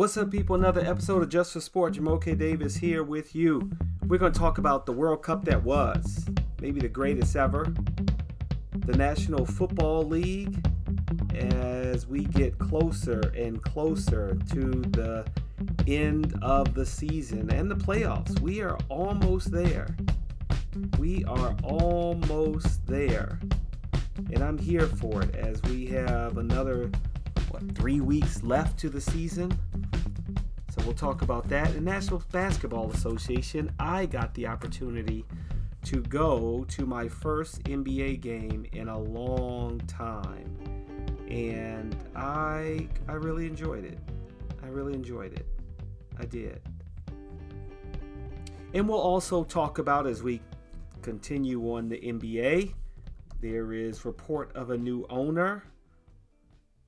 What's up, people? Another episode of Just for Sport. Jamoke Davis here with you. We're going to talk about the World Cup that was, maybe the greatest ever, the National Football League, as we get closer and closer to the end of the season and the playoffs. We are almost there. We are almost there. And I'm here for it as we have another, what, three weeks left to the season. We'll talk about that. The National Basketball Association, I got the opportunity to go to my first NBA game in a long time. And I I really enjoyed it. I really enjoyed it. I did. And we'll also talk about as we continue on the NBA, there is report of a new owner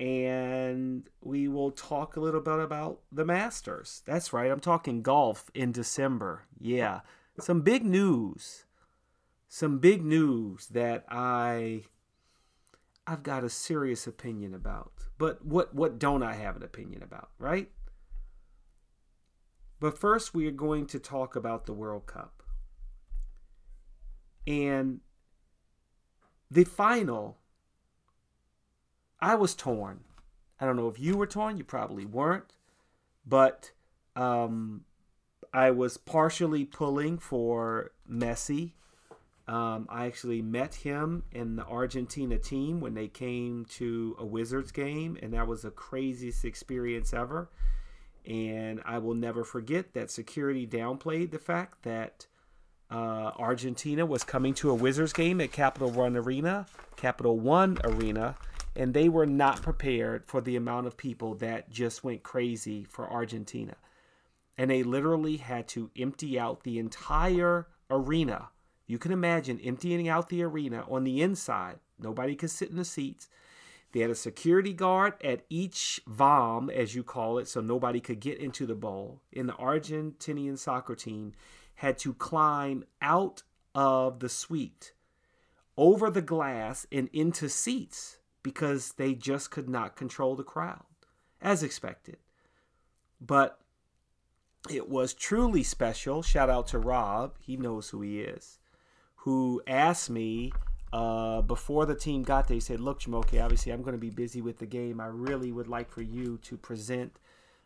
and we will talk a little bit about the Masters. That's right, I'm talking golf in December. Yeah, some big news. Some big news that I I've got a serious opinion about. But what what don't I have an opinion about, right? But first we are going to talk about the World Cup. And the final I was torn. I don't know if you were torn. You probably weren't, but um, I was partially pulling for Messi. Um, I actually met him in the Argentina team when they came to a Wizards game, and that was the craziest experience ever. And I will never forget that security downplayed the fact that uh, Argentina was coming to a Wizards game at Capital One Arena, Capital One Arena, and they were not prepared for the amount of people that just went crazy for Argentina. And they literally had to empty out the entire arena. You can imagine emptying out the arena on the inside. Nobody could sit in the seats. They had a security guard at each VOM, as you call it, so nobody could get into the bowl. And the Argentinian soccer team had to climb out of the suite, over the glass, and into seats because they just could not control the crowd, as expected. But it was truly special. Shout out to Rob, he knows who he is, who asked me uh, before the team got there. He said, Look, Jamoke, obviously I'm going to be busy with the game. I really would like for you to present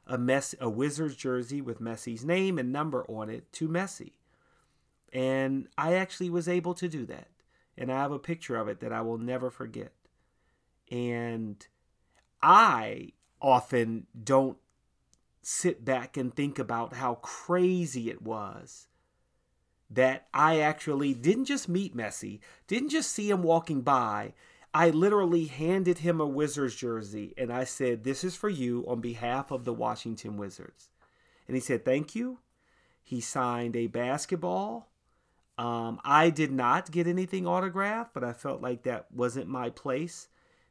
a, mess, a Wizards jersey with Messi's name and number on it to Messi. And I actually was able to do that. And I have a picture of it that I will never forget. And I often don't sit back and think about how crazy it was that I actually didn't just meet Messi, didn't just see him walking by. I literally handed him a Wizards jersey and I said, This is for you on behalf of the Washington Wizards. And he said, Thank you. He signed a basketball. Um, I did not get anything autographed, but I felt like that wasn't my place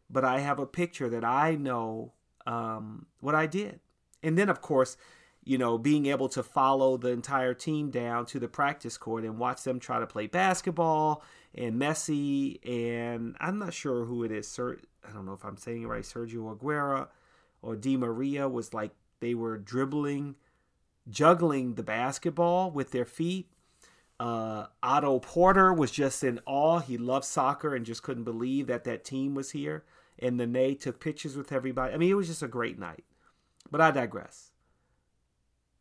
but I have a picture that I know um, what I did. And then, of course, you know, being able to follow the entire team down to the practice court and watch them try to play basketball and Messi and I'm not sure who it is. Sir, I don't know if I'm saying it right. Sergio Aguero or Di Maria was like they were dribbling, juggling the basketball with their feet. Uh, Otto Porter was just in awe. He loved soccer and just couldn't believe that that team was here and Nene took pictures with everybody. I mean, it was just a great night. But I digress.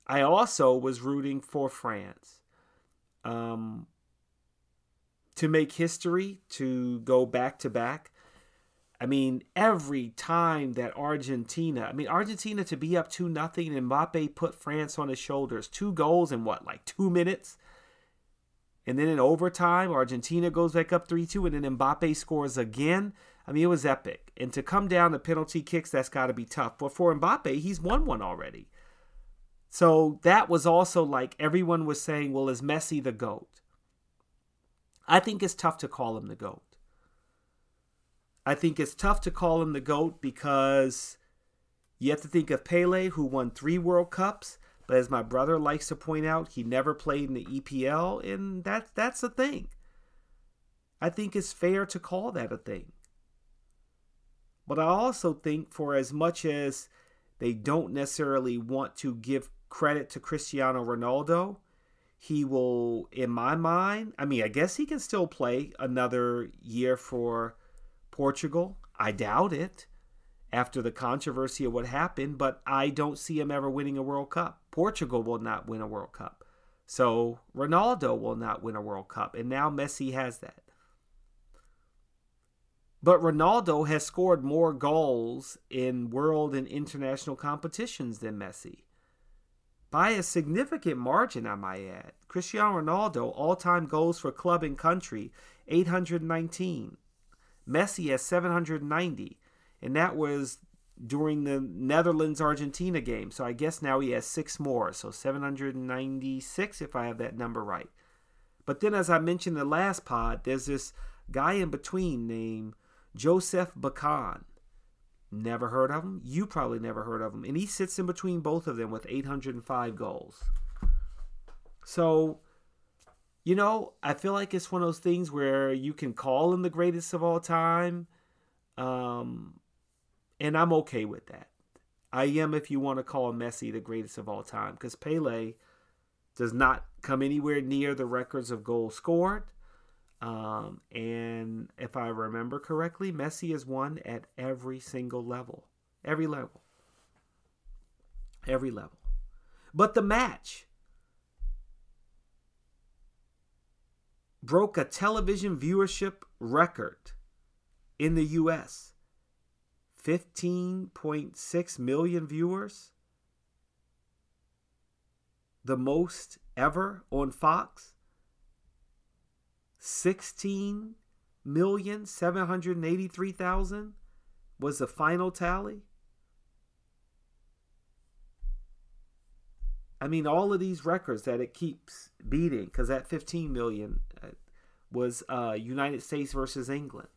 I also was rooting for France um, to make history, to go back to back. I mean, every time that Argentina, I mean, Argentina to be up 2 nothing and Mbappe put France on his shoulders. Two goals in what, like two minutes? And then in overtime, Argentina goes back up 3 2, and then Mbappe scores again. I mean, it was epic. And to come down to penalty kicks, that's got to be tough. But for Mbappe, he's won one already. So that was also like everyone was saying, well, is Messi the GOAT? I think it's tough to call him the GOAT. I think it's tough to call him the GOAT because you have to think of Pele, who won three World Cups. But as my brother likes to point out, he never played in the EPL, and that, that's a thing. I think it's fair to call that a thing. But I also think for as much as they don't necessarily want to give credit to Cristiano Ronaldo. He will, in my mind, I mean, I guess he can still play another year for Portugal. I doubt it after the controversy of what happened, but I don't see him ever winning a World Cup. Portugal will not win a World Cup. So Ronaldo will not win a World Cup. And now Messi has that. But Ronaldo has scored more goals in world and international competitions than Messi. By a significant margin, I might add. Cristiano Ronaldo, all time goals for club and country, 819. Messi has 790. And that was during the Netherlands Argentina game. So I guess now he has six more. So 796, if I have that number right. But then, as I mentioned in the last pod, there's this guy in between named Josef Bican. Never heard of him. You probably never heard of him. And he sits in between both of them with 805 goals. So, you know, I feel like it's one of those things where you can call him the greatest of all time. Um, and I'm okay with that. I am if you want to call Messi the greatest of all time because Pele does not come anywhere near the records of goals scored. Um, and if I remember correctly, Messi has won at every single level. Every level. Every level. But the match broke a television viewership record in the US 15.6 million viewers, the most ever on Fox. 16 million 783,000 was the final tally. I mean, all of these records that it keeps beating, because that 15 million uh, was uh, United States versus England.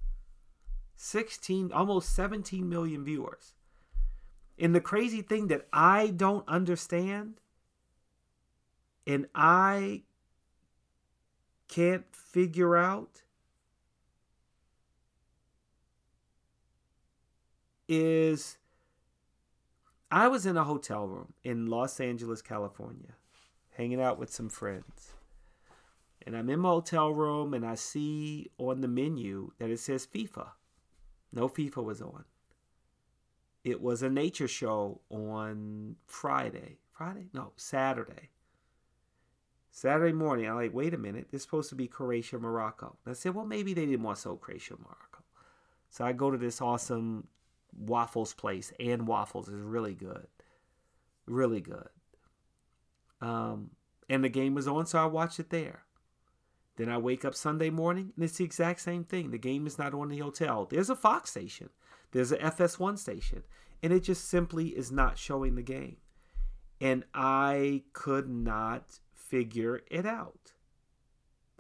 16, almost 17 million viewers. And the crazy thing that I don't understand, and I can't figure out is I was in a hotel room in Los Angeles, California, hanging out with some friends. And I'm in my hotel room and I see on the menu that it says FIFA. No FIFA was on. It was a nature show on Friday. Friday? No, Saturday. Saturday morning, I'm like, wait a minute, this is supposed to be Croatia, Morocco. And I said, well, maybe they didn't want to sell Croatia, Morocco. So I go to this awesome waffles place, and waffles is really good, really good. Um, and the game was on, so I watched it there. Then I wake up Sunday morning, and it's the exact same thing. The game is not on the hotel. There's a Fox station, there's a FS1 station, and it just simply is not showing the game. And I could not figure it out.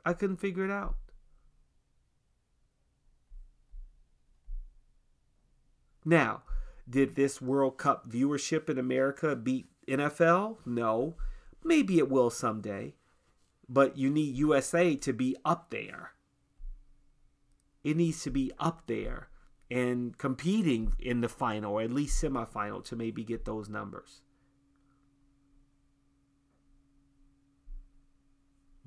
I couldn't figure it out. Now, did this World Cup viewership in America beat NFL? No. Maybe it will someday. But you need USA to be up there. It needs to be up there and competing in the final, or at least semifinal, to maybe get those numbers.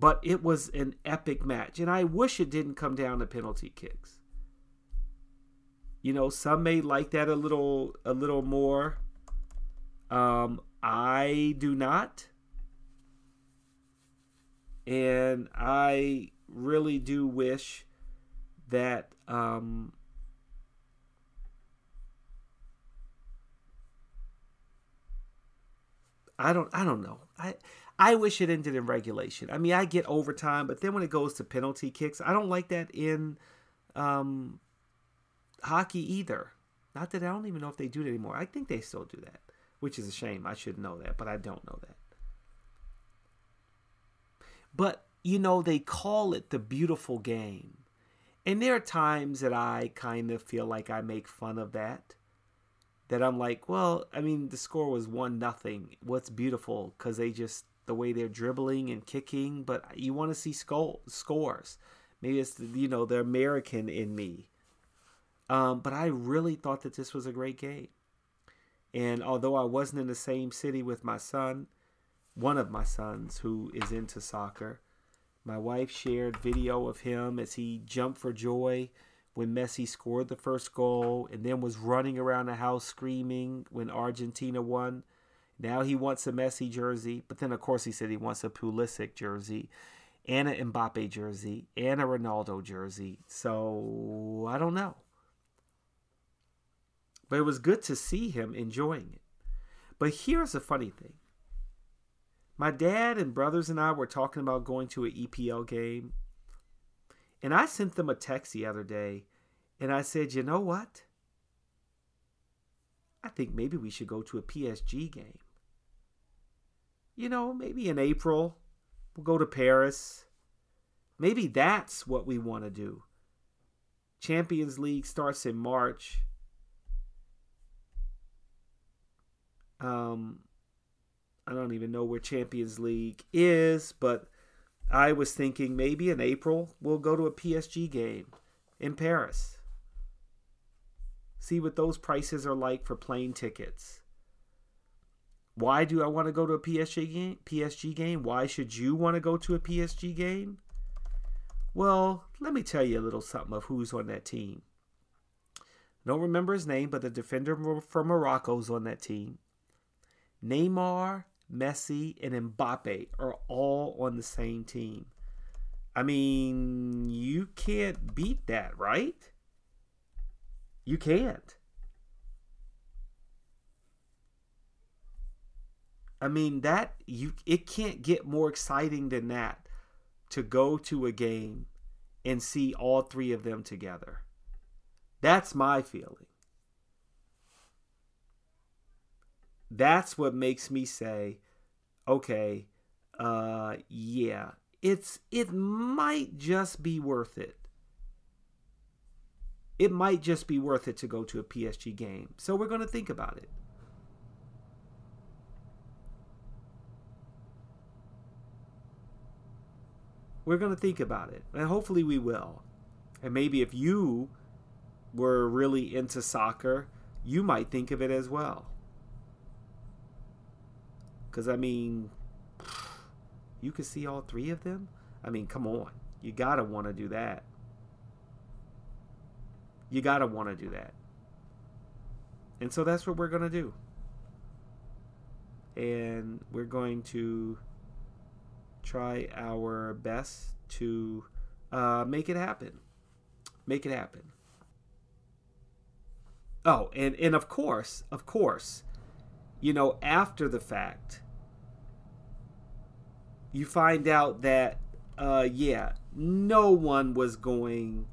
But it was an epic match, and I wish it didn't come down to penalty kicks. You know, some may like that a little a little more. Um, I do not. And I really do wish that um, I don't I don't know. I I wish it ended in regulation. I mean, I get overtime, but then when it goes to penalty kicks, I don't like that in um, hockey either. Not that I don't even know if they do it anymore. I think they still do that, which is a shame. I should know that, but I don't know that. But, you know, they call it the beautiful game. And there are times that I kind of feel like I make fun of that. That I'm like, well, I mean, the score was one nothing. What's beautiful? Because they just the way they're dribbling and kicking, but you want to see scores. Maybe it's you know the American in me. Um, but I really thought that this was a great game, And although I wasn't in the same city with my son, one of my sons who is into soccer, my wife shared video of him as he jumped for joy when Messi scored the first goal and then was running around the house screaming when Argentina won. Now he wants a Messi jersey, but then of course he said he wants a Pulisic jersey and a Mbappe jersey and a Ronaldo jersey. So I don't know. But it was good to see him enjoying it. But here's a funny thing. My dad and brothers and I were talking about going to an EPL game. And I sent them a text the other day and I said, you know what? I think maybe we should go to a PSG game. You know, maybe in April, we'll go to Paris. Maybe that's what we want to do. Champions League starts in March. Um, I don't even know where Champions League is, but I was thinking maybe in April we'll go to a PSG game in Paris. See what those prices are like for plane tickets. Why do I want to go to a PSG game? PSG game? Why should you want to go to a PSG game? Well, let me tell you a little something of who's on that team. don't remember his name, but the defender from Morocco's on that team. Neymar, Messi, and Mbappe are all on the same team. I mean, you can't beat that, right? You can't. I mean that you it can't get more exciting than that to go to a game and see all three of them together. That's my feeling. That's what makes me say, okay, uh yeah, it's it might just be worth it. It might just be worth it to go to a PSG game. So we're going to think about it. We're going to think about it. And hopefully we will. And maybe if you were really into soccer, you might think of it as well. Because, I mean, you could see all three of them? I mean, come on. You got to want to do that. You got to want to do that. And so that's what we're going to do. And we're going to try our best to uh, make it happen. Make it happen. Oh, and, and of course, of course, you know, after the fact, you find out that, uh, yeah, no one was going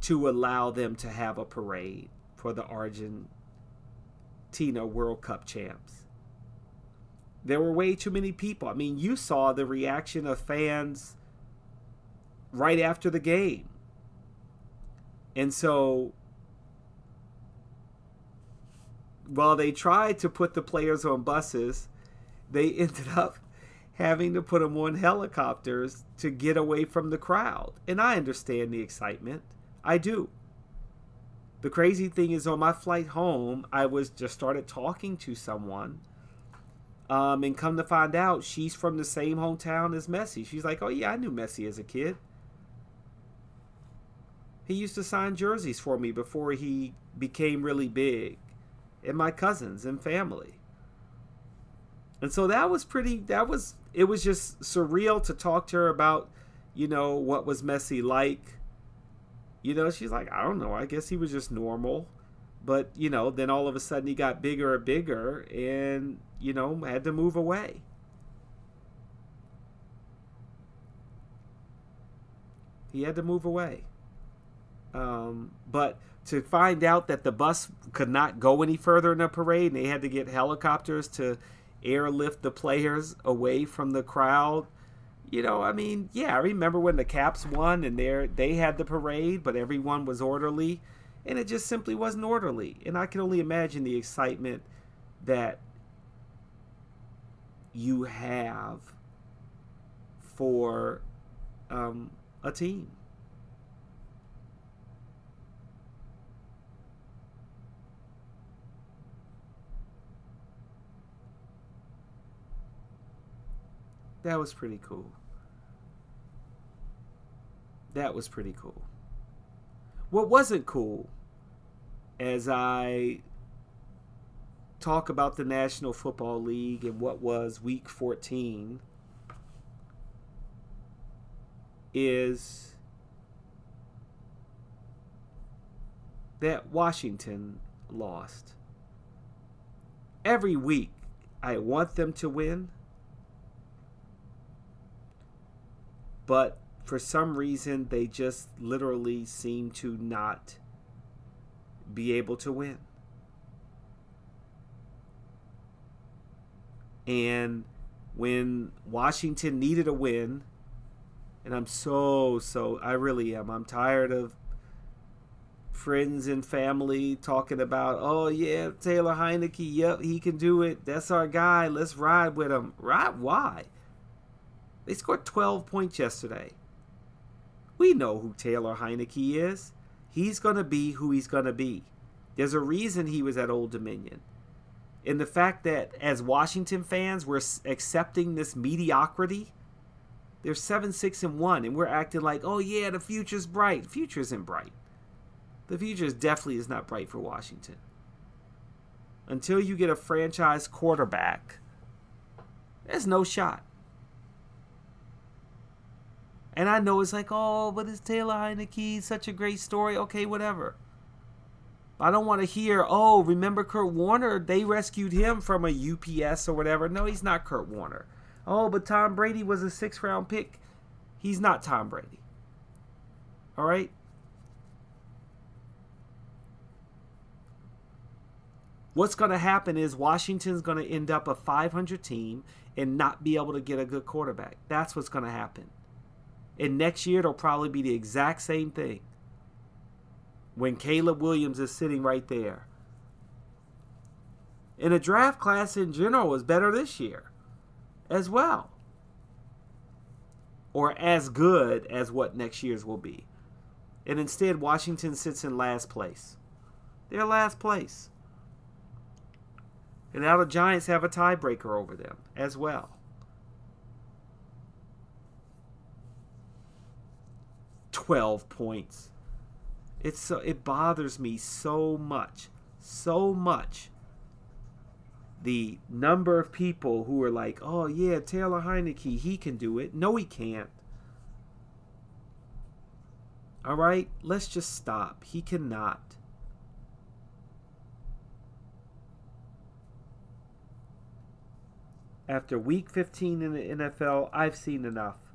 to allow them to have a parade for the Argentina World Cup champs there were way too many people. I mean, you saw the reaction of fans right after the game. And so while they tried to put the players on buses, they ended up having to put them on helicopters to get away from the crowd. And I understand the excitement. I do. The crazy thing is on my flight home, I was just started talking to someone um, and come to find out, she's from the same hometown as Messi. She's like, oh, yeah, I knew Messi as a kid. He used to sign jerseys for me before he became really big, and my cousins and family. And so that was pretty, that was, it was just surreal to talk to her about, you know, what was Messi like. You know, she's like, I don't know, I guess he was just normal. But, you know, then all of a sudden he got bigger and bigger and, you know, had to move away. He had to move away. Um, but to find out that the bus could not go any further in the parade and they had to get helicopters to airlift the players away from the crowd. You know, I mean, yeah, I remember when the Caps won and they they had the parade, but everyone was orderly and it just simply wasn't orderly. And I can only imagine the excitement that you have for um, a team. That was pretty cool. That was pretty cool. What wasn't cool, as I talk about the National Football League and what was week 14, is that Washington lost. Every week, I want them to win, but for some reason, they just literally seem to not be able to win. And when Washington needed a win, and I'm so, so, I really am. I'm tired of friends and family talking about, oh, yeah, Taylor Heinicke, yep, he can do it. That's our guy. Let's ride with him. Ride? Why? They scored 12 points yesterday. We know who Taylor Heinicke is. He's going to be who he's going to be. There's a reason he was at Old Dominion. And the fact that as Washington fans, we're accepting this mediocrity. They're 7 6 and 1, and we're acting like, oh, yeah, the future's bright. The future isn't bright. The future is definitely is not bright for Washington. Until you get a franchise quarterback, there's no shot. And I know it's like, oh, but it's Taylor Heinicke, such a great story. Okay, whatever. I don't want to hear, oh, remember Kurt Warner? They rescued him from a UPS or whatever. No, he's not Kurt Warner. Oh, but Tom Brady was a six round pick. He's not Tom Brady. All right? What's going to happen is Washington's going to end up a 500 team and not be able to get a good quarterback. That's what's going to happen. And next year, it'll probably be the exact same thing. When Caleb Williams is sitting right there. And the draft class in general was better this year as well. Or as good as what next year's will be. And instead, Washington sits in last place. They're last place. And now the Giants have a tiebreaker over them as well. 12 points. It's so it bothers me so much. So much. The number of people who are like, "Oh yeah, Taylor Heinicke, he can do it." No, he can't. All right, let's just stop. He cannot. After week 15 in the NFL, I've seen enough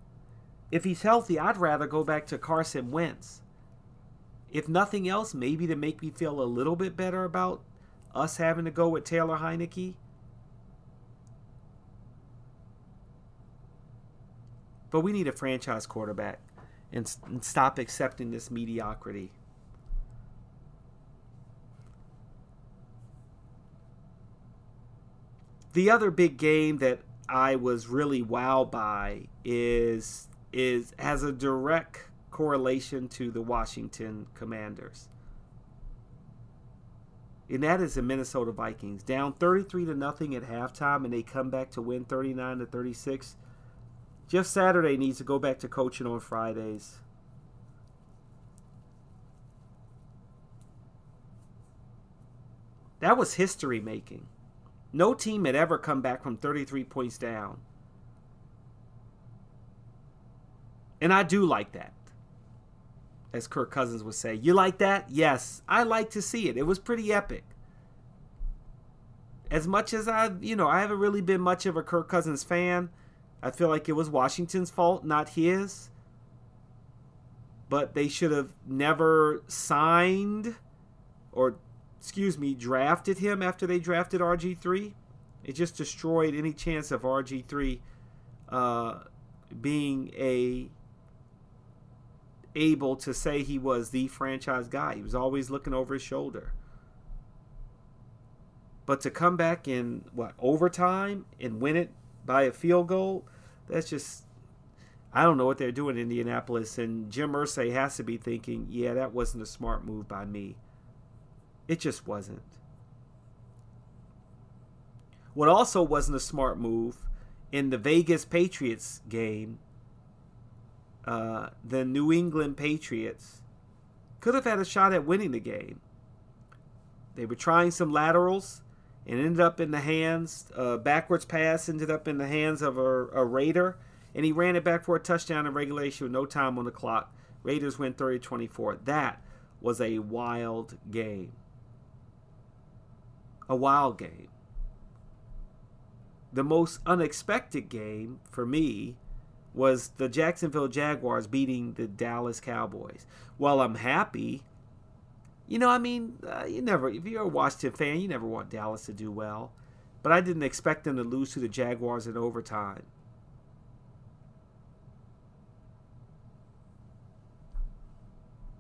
if he's healthy, I'd rather go back to Carson Wentz. If nothing else, maybe to make me feel a little bit better about us having to go with Taylor Heinicke. But we need a franchise quarterback and, and stop accepting this mediocrity. The other big game that I was really wowed by is is has a direct correlation to the Washington Commanders. And that is the Minnesota Vikings down 33 to nothing at halftime and they come back to win 39 to 36. Jeff Saturday needs to go back to coaching on Fridays. That was history making. No team had ever come back from 33 points down And I do like that. As Kirk Cousins would say. You like that? Yes. I like to see it. It was pretty epic. As much as I, you know, I haven't really been much of a Kirk Cousins fan. I feel like it was Washington's fault, not his. But they should have never signed or, excuse me, drafted him after they drafted RG3. It just destroyed any chance of RG3 uh, being a able to say he was the franchise guy. He was always looking over his shoulder. But to come back in what overtime and win it by a field goal, that's just I don't know what they're doing in Indianapolis. And Jim Irsay has to be thinking, yeah, that wasn't a smart move by me. It just wasn't. What also wasn't a smart move in the Vegas Patriots game, uh, the New England Patriots could have had a shot at winning the game. They were trying some laterals and ended up in the hands, uh, backwards pass ended up in the hands of a, a Raider, and he ran it back for a touchdown in regulation with no time on the clock. Raiders win 30 24. That was a wild game. A wild game. The most unexpected game for me was the Jacksonville Jaguars beating the Dallas Cowboys. While I'm happy, you know, I mean, uh, you never, if you're a Washington fan, you never want Dallas to do well. But I didn't expect them to lose to the Jaguars in overtime.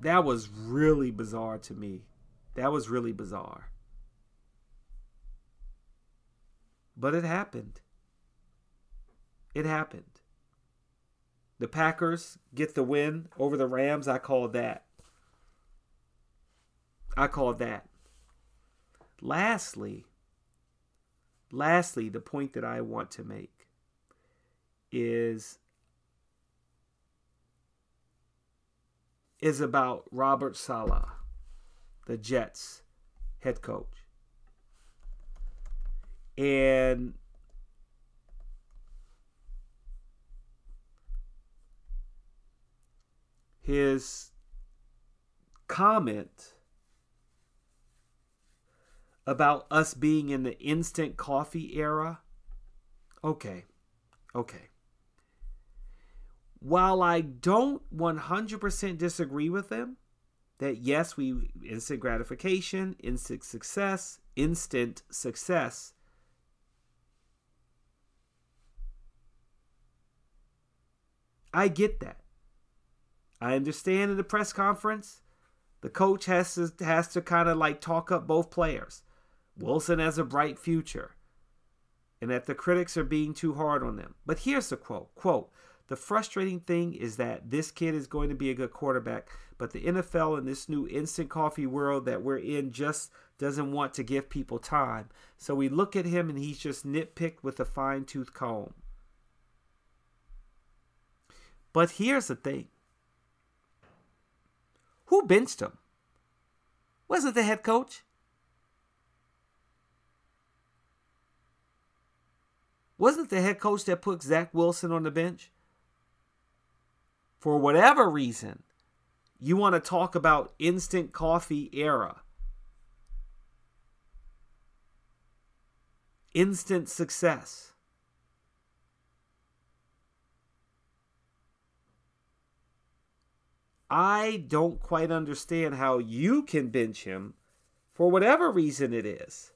That was really bizarre to me. That was really bizarre. But it happened. It happened. The Packers get the win over the Rams. I call that. I call that. Lastly, lastly, the point that I want to make is is about Robert Saleh, the Jets head coach. And his comment about us being in the instant coffee era. Okay, okay. While I don't 100% disagree with him, that yes, we instant gratification, instant success, instant success I get that. I understand in the press conference, the coach has to has to kind of like talk up both players. Wilson has a bright future, and that the critics are being too hard on them. But here's the quote: "Quote: The frustrating thing is that this kid is going to be a good quarterback, but the NFL in this new instant coffee world that we're in just doesn't want to give people time. So we look at him and he's just nitpicked with a fine tooth comb." But here's the thing who benched him? Wasn't the head coach? Wasn't the head coach that put Zach Wilson on the bench? For whatever reason, you want to talk about instant coffee era. Instant success. I don't quite understand how you can bench him for whatever reason it is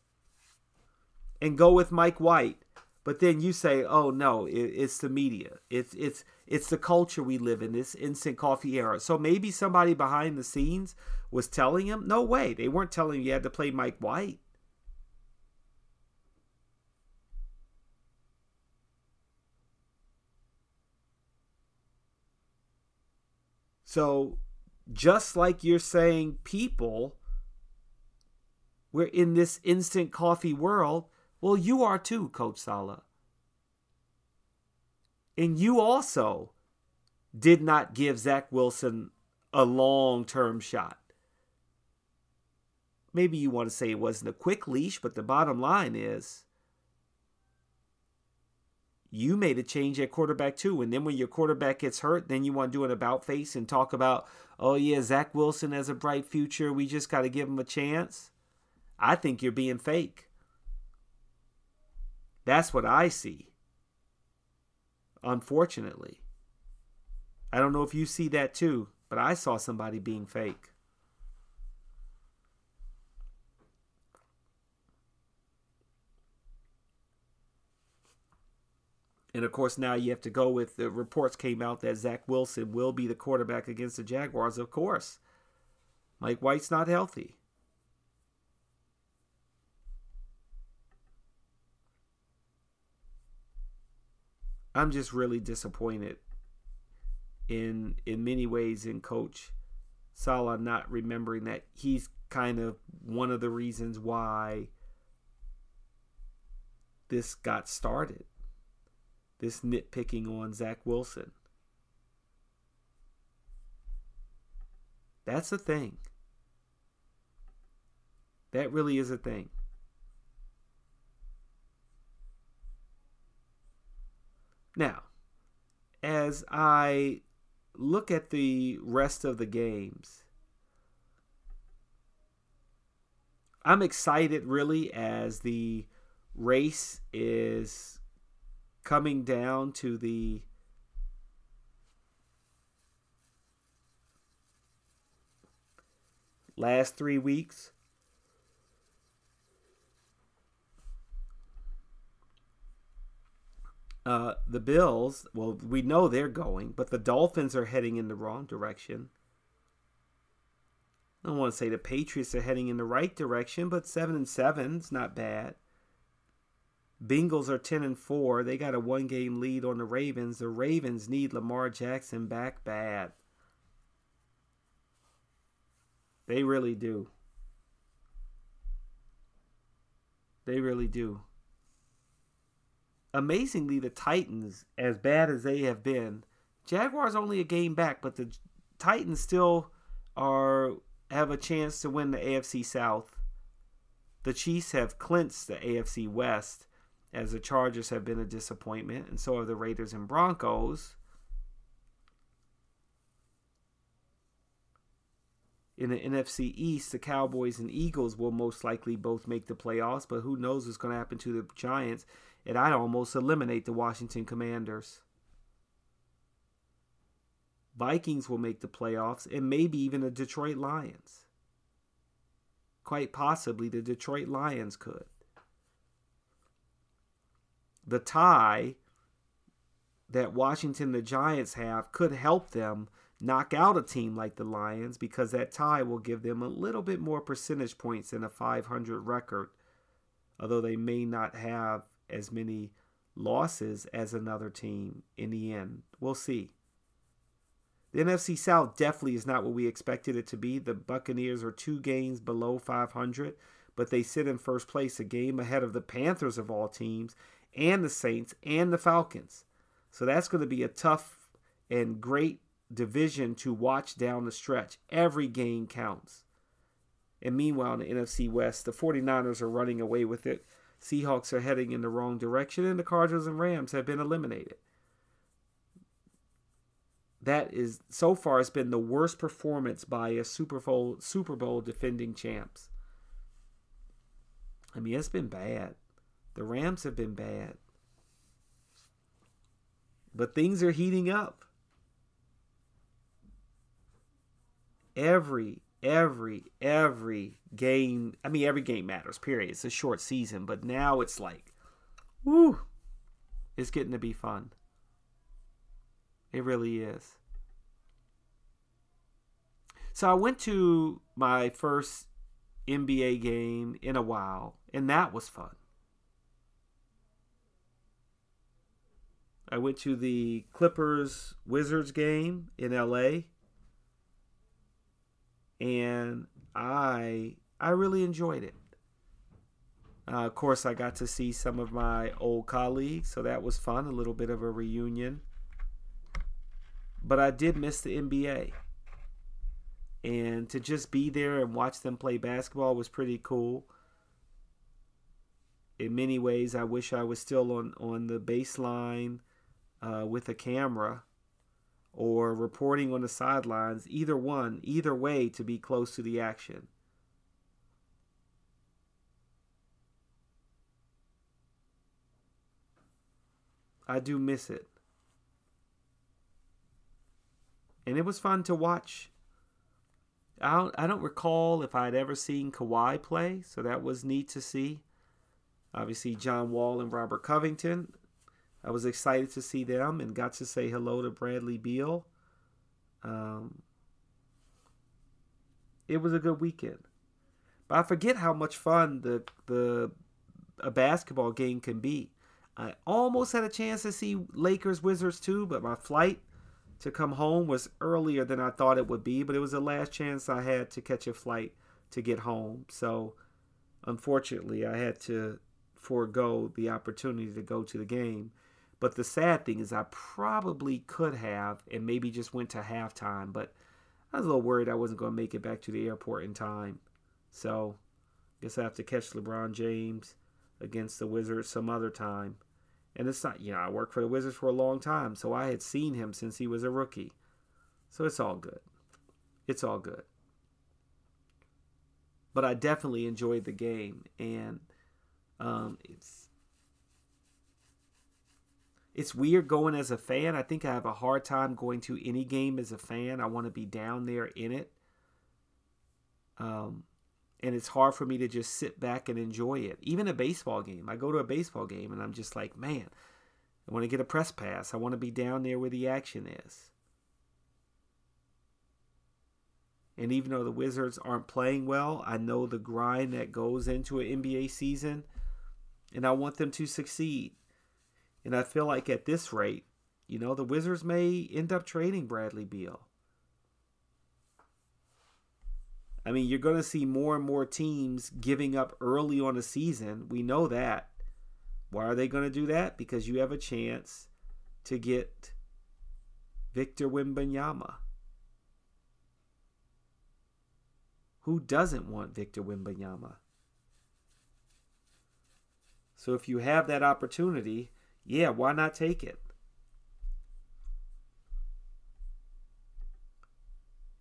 and go with Mike White. But then you say, "Oh no, it, it's the media. It's it's it's the culture we live in. This instant coffee era." So maybe somebody behind the scenes was telling him, "No way, they weren't telling you had to play Mike White." So, just like you're saying, people, we're in this instant coffee world. Well, you are too, Coach Saleh. And you also did not give Zach Wilson a long term shot. Maybe you want to say it wasn't a quick leash, but the bottom line is you made a change at quarterback too. And then when your quarterback gets hurt, then you want to do an about face and talk about, oh yeah, Zach Wilson has a bright future. We just got to give him a chance. I think you're being fake. That's what I see. Unfortunately. I don't know if you see that too, but I saw somebody being fake. And of course, now you have to go with the reports came out that Zach Wilson will be the quarterback against the Jaguars. Of course, Mike White's not healthy. I'm just really disappointed in in many ways in coach Saleh not remembering that he's kind of one of the reasons why this got started this nitpicking on Zach Wilson. That's a thing. That really is a thing. Now, as I look at the rest of the games, I'm excited really as the race is coming down to the last three weeks. Uh, the Bills, well, we know they're going, but the Dolphins are heading in the wrong direction. I don't want to say the Patriots are heading in the right direction, but seven and seven is not bad. Bengals are ten and four. They got a one game lead on the Ravens. The Ravens need Lamar Jackson back bad. They really do. They really do. Amazingly, the Titans, as bad as they have been, Jaguars only a game back, but the Titans still are have a chance to win the AFC South. The Chiefs have clinched the AFC West, as the Chargers have been a disappointment, and so are the Raiders and Broncos. In the NFC East, the Cowboys and Eagles will most likely both make the playoffs, but who knows what's going to happen to the Giants? And I'd almost eliminate the Washington Commanders. Vikings will make the playoffs, and maybe even the Detroit Lions. Quite possibly, the Detroit Lions could. The tie that Washington the Giants have could help them knock out a team like the Lions because that tie will give them a little bit more percentage points than a 500 record, although they may not have as many losses as another team in the end. We'll see. The NFC South definitely is not what we expected it to be. The Buccaneers are two games below 500, but they sit in first place, a game ahead of the Panthers of all teams, and the Saints, and the Falcons. So that's going to be a tough and great division to watch down the stretch. Every game counts. And meanwhile, in the NFC West, the 49ers are running away with it. Seahawks are heading in the wrong direction, and the Cardinals and Rams have been eliminated that is so far has been the worst performance by a Super Bowl Super Bowl defending champs. I mean, it's been bad. The Rams have been bad. But things are heating up. Every every every game, I mean every game matters, period. It's a short season, but now it's like woo. It's getting to be fun. It really is. So I went to my first NBA game in a while, and that was fun. I went to the Clippers Wizards game in LA, and I I really enjoyed it. Uh, of course, I got to see some of my old colleagues, so that was fun, a little bit of a reunion but I did miss the NBA. And to just be there and watch them play basketball was pretty cool. In many ways, I wish I was still on, on the baseline uh, with a camera or reporting on the sidelines. Either one, either way, to be close to the action. I do miss it. and it was fun to watch. I don't, I don't recall if I'd ever seen Kawhi play, so that was neat to see. Obviously, John Wall and Robert Covington. I was excited to see them and got to say hello to Bradley Beal. Um, it was a good weekend, but I forget how much fun the the a basketball game can be. I almost had a chance to see Lakers Wizards too, but my flight to come home was earlier than I thought it would be, but it was the last chance I had to catch a flight to get home. So unfortunately, I had to forego the opportunity to go to the game. But the sad thing is, I probably could have and maybe just went to halftime. But I was a little worried I wasn't going to make it back to the airport in time. So, guess I have to catch LeBron James against the Wizards some other time. And it's not, you know, I worked for the Wizards for a long time, so I had seen him since he was a rookie. So it's all good. It's all good. But I definitely enjoyed the game, and um, it's it's weird going as a fan. I think I have a hard time going to any game as a fan. I want to be down there in it. Um, and it's hard for me to just sit back and enjoy it. Even a baseball game. I go to a baseball game and I'm just like, man, I want to get a press pass. I want to be down there where the action is. And even though the Wizards aren't playing well, I know the grind that goes into an NBA season, and I want them to succeed. And I feel like at this rate, you know, the Wizards may end up trading Bradley Beal. I mean, you're going to see more and more teams giving up early on a season. We know that. Why are they going to do that? Because you have a chance to get Victor Wembanyama. Who doesn't want Victor Wembanyama? So if you have that opportunity, yeah, why not take it?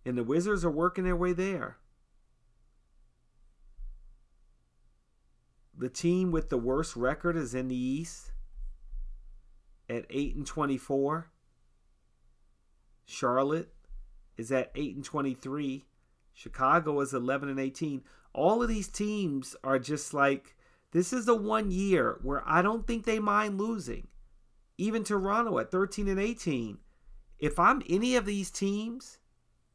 And the Wizards are working their way there. The team with the worst record is in the East at 8 and 24. Charlotte is at 8 and 23. Chicago is 11 and 18. All of these teams are just like this is the one year where I don't think they mind losing. Even Toronto at 13 and 18. If I'm any of these teams,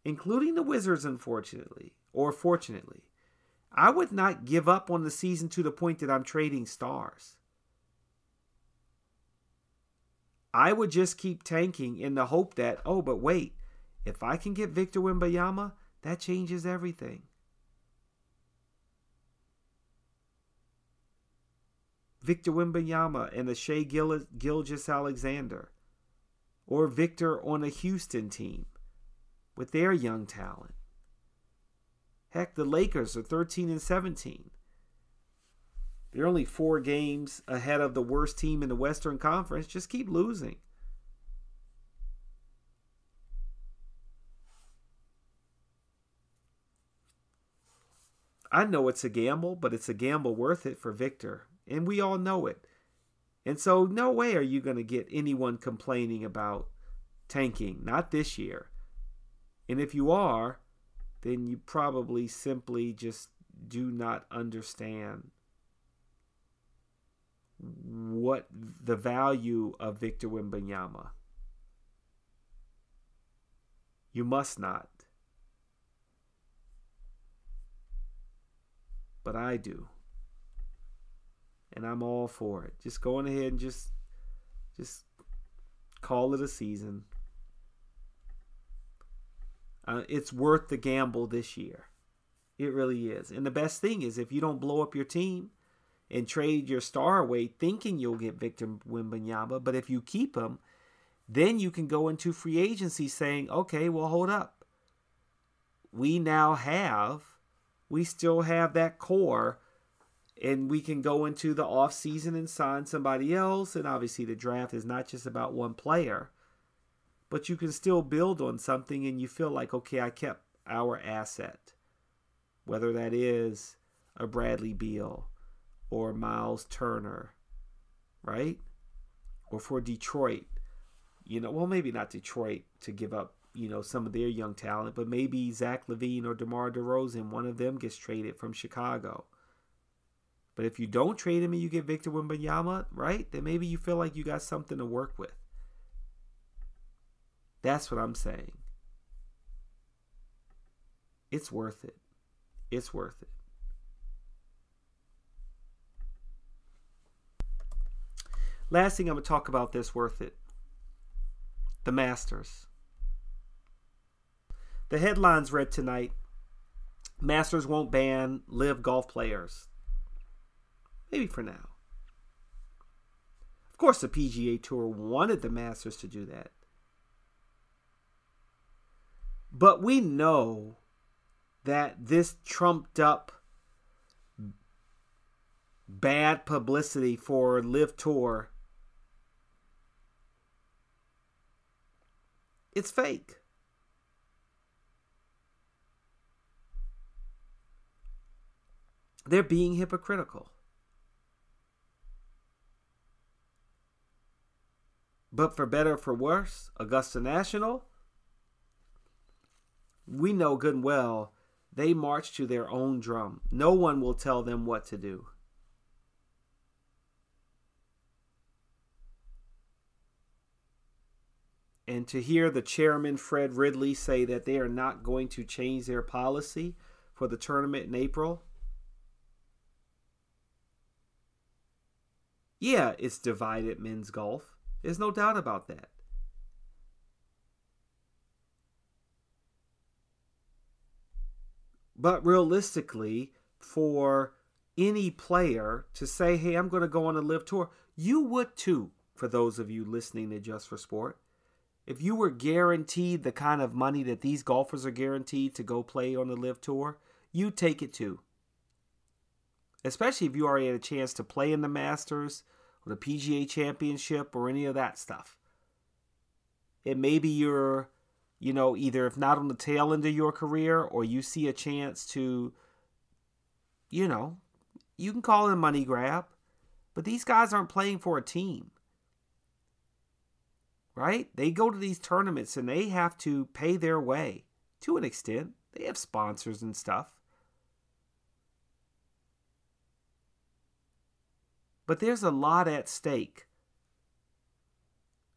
including the Wizards, unfortunately, or fortunately, I would not give up on the season to the point that I'm trading stars. I would just keep tanking in the hope that, oh, but wait, if I can get Victor Wembanyama, that changes everything. Victor Wembanyama and a Shai Gil- Gilgeous-Alexander, or Victor on a Houston team with their young talent. Heck, the Lakers are 13 and 17. They're only four games ahead of the worst team in the Western Conference. Just keep losing. I know it's a gamble, but it's a gamble worth it for Victor and we all know it. And so, no way are you going to get anyone complaining about tanking, not this year. And if you are, then you probably simply just do not understand what the value of Victor Wembanyama. You must not. But I do and I'm all for it. Just going ahead and just just call it a season. Uh, it's worth the gamble this year. It really is. And the best thing is if you don't blow up your team and trade your star away thinking you'll get Victor Wembanyama, but if you keep him, then you can go into free agency saying, okay, well, hold up. We now have, we still have that core and we can go into the off season and sign somebody else. And obviously, the draft is not just about one player, but you can still build on something, and you feel like, okay, I kept our asset, whether that is a Bradley Beal or Miles Turner, right? Or for Detroit, you know, well, maybe not Detroit to give up, you know, some of their young talent, but maybe Zach LaVine or DeMar DeRozan, one of them gets traded from Chicago but if you don't trade him and you get Victor Wembanyama, right, then maybe you feel like you got something to work with. That's what I'm saying. It's worth it. It's worth it. Last thing I'm going to talk about this worth it. The Masters. The headlines read tonight Masters won't ban LIV Golf players. Maybe for now. Of course, the PGA Tour wanted the Masters to do that. But we know that this trumped up bad publicity for LIV Tour. It's fake. They're being hypocritical. But for better or for worse, Augusta National, we know good and well they march to their own drum. No one will tell them what to do. And to hear the chairman, Fred Ridley, say that they are not going to change their policy for the tournament in April. Yeah, it's divided men's golf. There's no doubt about that. But realistically, for any player to say, hey, I'm going to go on a LIV tour, you would too, for those of you listening to Just for Sport. If you were guaranteed the kind of money that these golfers are guaranteed to go play on the LIV tour, you'd take it too. Especially if you already had a chance to play in the Masters or the PGA Championship or any of that stuff. It may be your you know, either if not on the tail end of your career or you see a chance to, you know, you can call it a money grab, but these guys aren't playing for a team. Right? They go to these tournaments and they have to pay their way to an extent. They have sponsors and stuff. But there's a lot at stake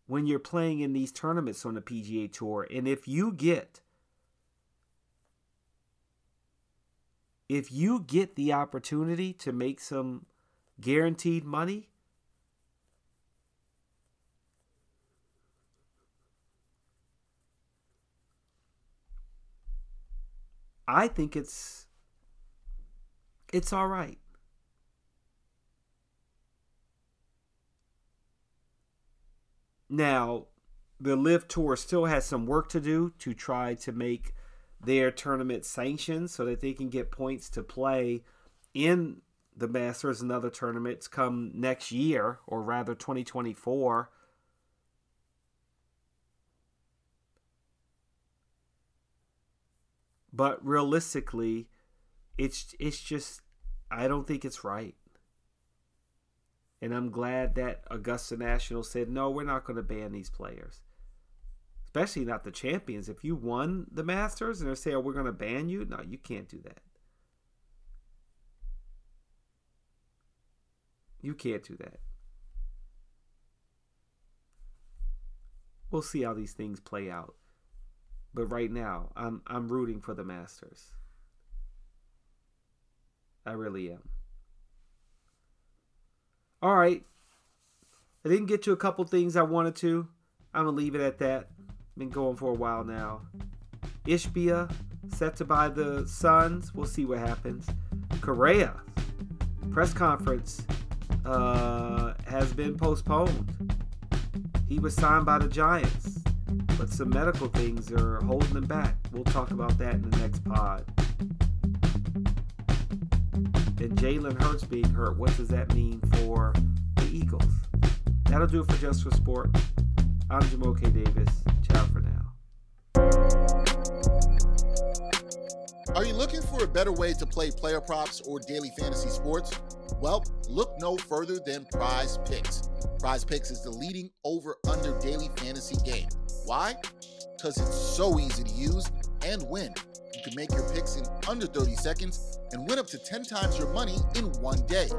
when you're playing in these tournaments on the PGA Tour. And if you get if you get the opportunity to make some guaranteed money, I think it's it's all right. Now, the LIV Tour still has some work to do to try to make their tournament sanctioned so that they can get points to play in the Masters and other tournaments come next year, or rather 2024. But realistically, it's it's just I don't think it's right. And I'm glad that Augusta National said, no, we're not going to ban these players. Especially not the champions. If you won the Masters and they say, oh, we're going to ban you, no, you can't do that. You can't do that. We'll see how these things play out. But right now, I'm I'm rooting for the Masters. I really am. All right. I didn't get to a couple things I wanted to. I'm going to leave it at that. Been going for a while now. Ishbia set to buy the Suns. We'll see what happens. Correa press conference uh, has been postponed. He was signed by the Giants, but some medical things are holding him back. We'll talk about that in the next pod. And Jalen Hurts being hurt, what does that mean for the Eagles? That'll do it for Just for Sport. I'm Jamoke Davis. Ciao for now. Are you looking for a better way to play player props or daily fantasy sports? Well, look no further than PrizePicks. Prize Picks is the leading over under daily fantasy game. Why? Because it's so easy to use and win. You can make your picks in under 30 seconds and win up to 10 times your money in one day.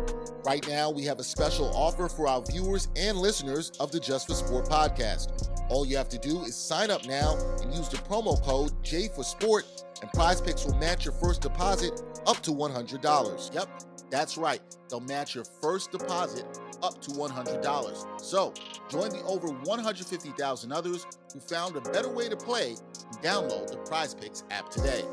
Right now, we have a special offer for our viewers and listeners of the Just for Sport podcast. All you have to do is sign up now and use the promo code J for Sport, and PrizePicks will match your first deposit up to $100. Yep, that's right. They'll match your first deposit up to $100. So join the over 150,000 others who found a better way to play and download the PrizePicks app today.